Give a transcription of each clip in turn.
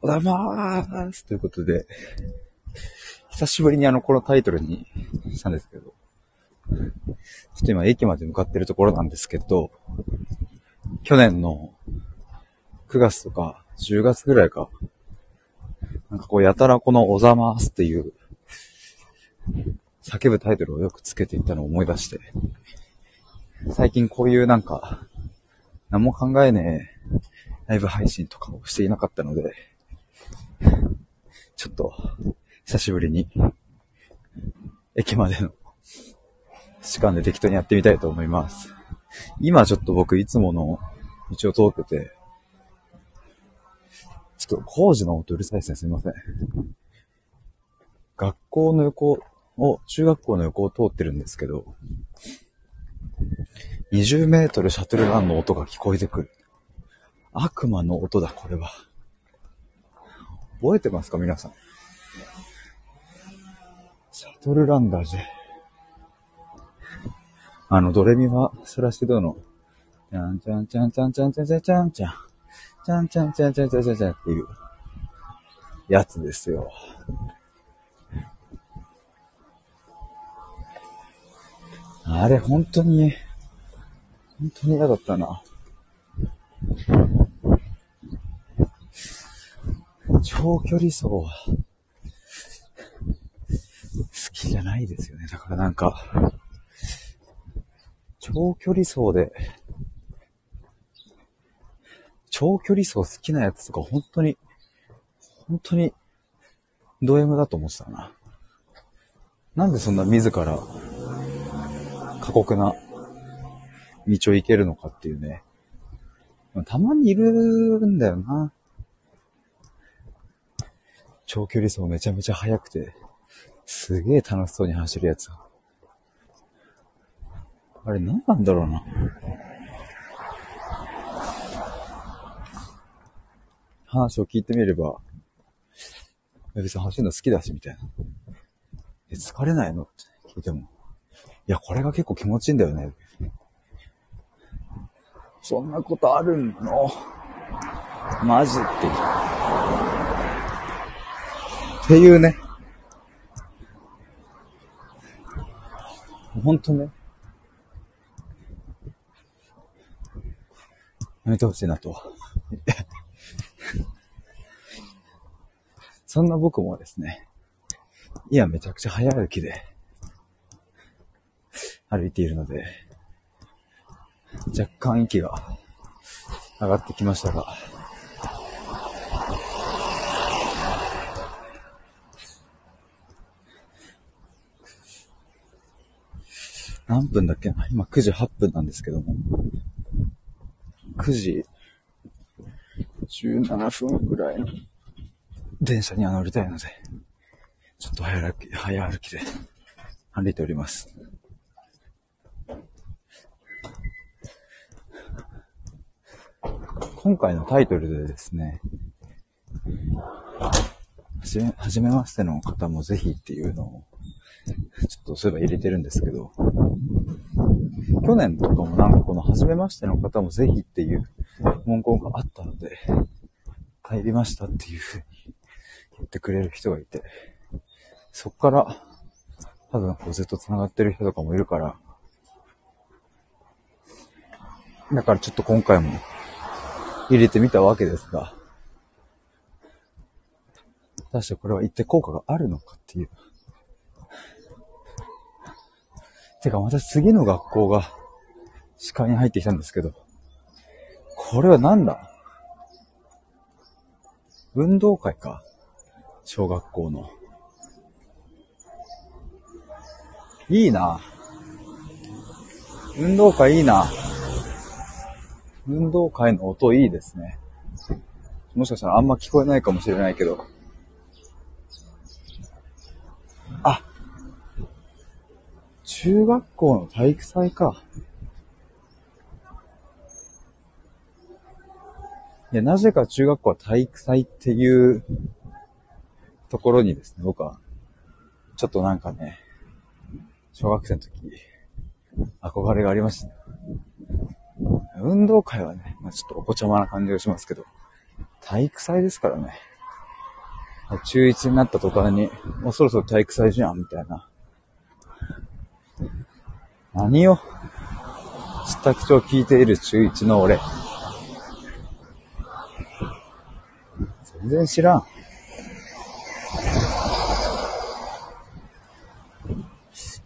おはようございます。ということで、久しぶりにあの、このタイトルにしたんですけど、ちょっと今駅まで向かってるところなんですけど、去年の9月とか10月ぐらいか、なんかこうやたらこのおざますっていう叫ぶタイトルをよくつけていたのを思い出して、最近こういうなんか、何も考えねえライブ配信とかをしていなかったので、ちょっと、久しぶりに、駅までの時間で適当にやってみたいと思います。今ちょっと僕いつもの道を通ってて、ちょっと工事の音うるさいですね。すみません。学校の横を、中学校の横を通ってるんですけど、20メートルシャトルランの音が聞こえてくる。悪魔の音だ、これは。覚えてますか皆さん？シャトルランダージェ。あの、ドレミはスラシドの、ちゃんちゃんちゃんちゃんちゃんちゃんちゃんちゃんちゃん、ちゃんちゃんちゃんちゃんちゃんちゃんちゃんっていうやつですよ。あれ、本当に、本当に嫌だったな。長距離走は、好きじゃないですよね。だからなんか、長距離走で、長距離走好きなやつとか本当に、本当に、ド M だと思ってたな。なんでそんな自ら、過酷な道を行けるのかっていうね。たまにいるんだよな。長距離走めちゃめちゃ速くて、すげえ楽しそうに走るやつ。あれ何なんだろうな。話を聞いてみれば、別に走るの好きだし、みたいな。え、疲れないのって聞いても。いや、これが結構気持ちいいんだよね。そんなことあるの？マジって。っていうね。ほんとね。やめてほしいなと。そんな僕もですね、いや、めちゃくちゃ早歩きで歩いているので、若干息が上がってきましたが、何分だっけな？今9時8分なんですけども。9時17分ぐらいの電車には乗りたいので、ちょっと早歩き、早歩きで歩いております。今回のタイトルでですね、はじめ、はじめましての方もぜひっていうのをちょっとそういえば入れてるんですけど、去年とかもなんかこの初めましての方もぜひっていう文言があったので、帰りましたっていうふうに言ってくれる人がいて、そっから多分こうずっと繋がってる人とかもいるから、だからちょっと今回も入れてみたわけですが、果たしてこれは一体効果があるのかっていうてか、また次の学校が視界に入ってきたんですけど、これは何だ？運動会か小学校の。いいな。運動会いいな。運動会の音いいですね。もしかしたらあんま聞こえないかもしれないけど。中学校の体育祭か。いや、なぜか中学校は体育祭っていうところにですね、僕は、ちょっとなんかね、小学生の時、憧れがありましたね。運動会はね、まあ、ちょっとお子ちゃまな感じがしますけど、体育祭ですからね。中1になった途端に、もうそろそろ体育祭じゃん、みたいな。何を、下口を聞いている中1の俺。全然知らん。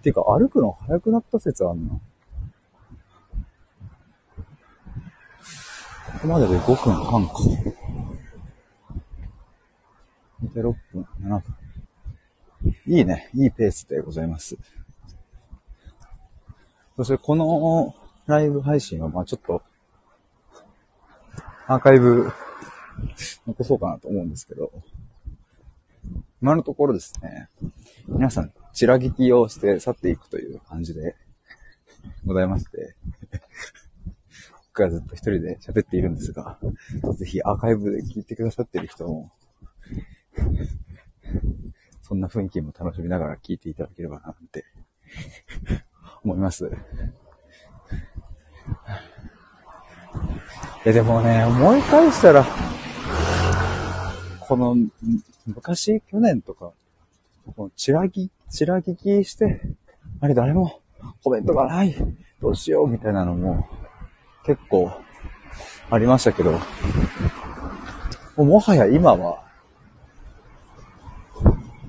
ていうか、歩くの早くなった説あんな。ここまでで5分半か。で、6分、7分。いいね。いいペースでございます。そしてこのライブ配信は、まあちょっと、アーカイブ残そうかなと思うんですけど、今のところですね、皆さん、ちら聞きをして去っていくという感じでございまして、僕はずっと一人で喋っているんですが、ぜひアーカイブで聞いてくださってる人も、そんな雰囲気も楽しみながら聞いていただければな、って。思います。いやでもね、思い返したら、この、昔、去年とか、このチラギ、チラ聞きして、あれ誰もコメントがない、どうしようみたいなのも結構ありましたけど、もはや今は、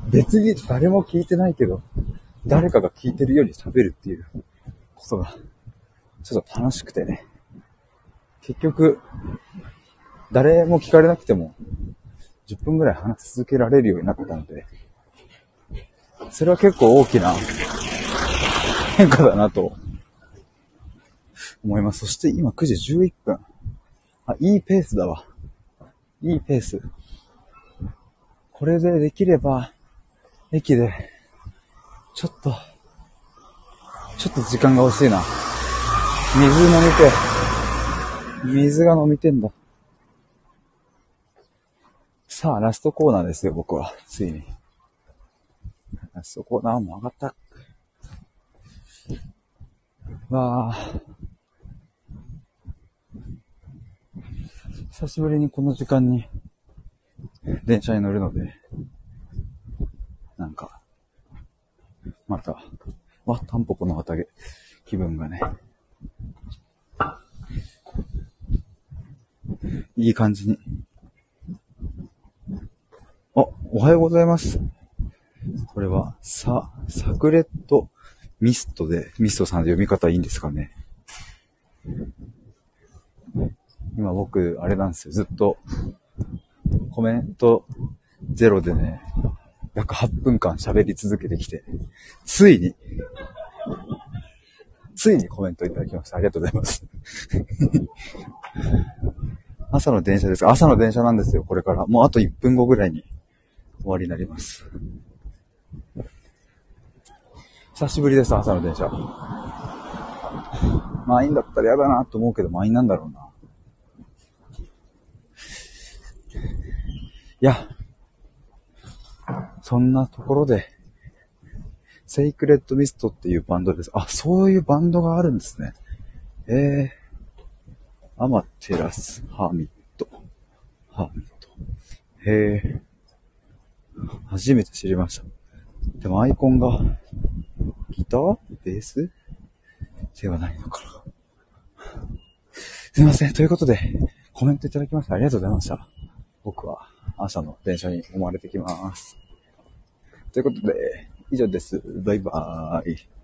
別に誰も聞いてないけど、誰かが聞いてるように喋るっていうことが、ちょっと楽しくてね。結局、誰も聞かれなくても、10分ぐらい話し続けられるようになったので、それは結構大きな変化だなと思います。そして今9時11分。あ、いいペースだわ。いいペース。これでできれば、駅で、ちょっと、ちょっと時間が欲しいな。水飲みて。水が飲みてんだ。さあ、ラストコーナーですよ、僕は。ついに。ラストコーナーも上がった。わあ。久しぶりにこの時間に電車に乗るので、なんか、また、わ、タンポポの畑、気分がね、いい感じに。あ、おはようございます。これは、さ、サクレットミストで、ミストさんで読み方いいんですかね。今僕、あれなんですよ。ずっと、コメントゼロでね、約8分間喋り続けてきて、ついに、ついにコメントいただきました。ありがとうございます。朝の電車です。朝の電車なんですよ、これから。もうあと1分後ぐらいに終わりになります。久しぶりです、朝の電車。満員だったら嫌だなと思うけど、満員なんだろうな。いや、そんなところで、セイクレットミストっていうバンドです。あ、そういうバンドがあるんですね。ええー、アマテラス、ハーミット、ハーミット。へえ、初めて知りました。でもアイコンが、ギターベース？ではないのかな。すいません。ということで、コメントいただきましてありがとうございました。僕は朝の電車に思われてきます。ということで、以上です。バイバーイ。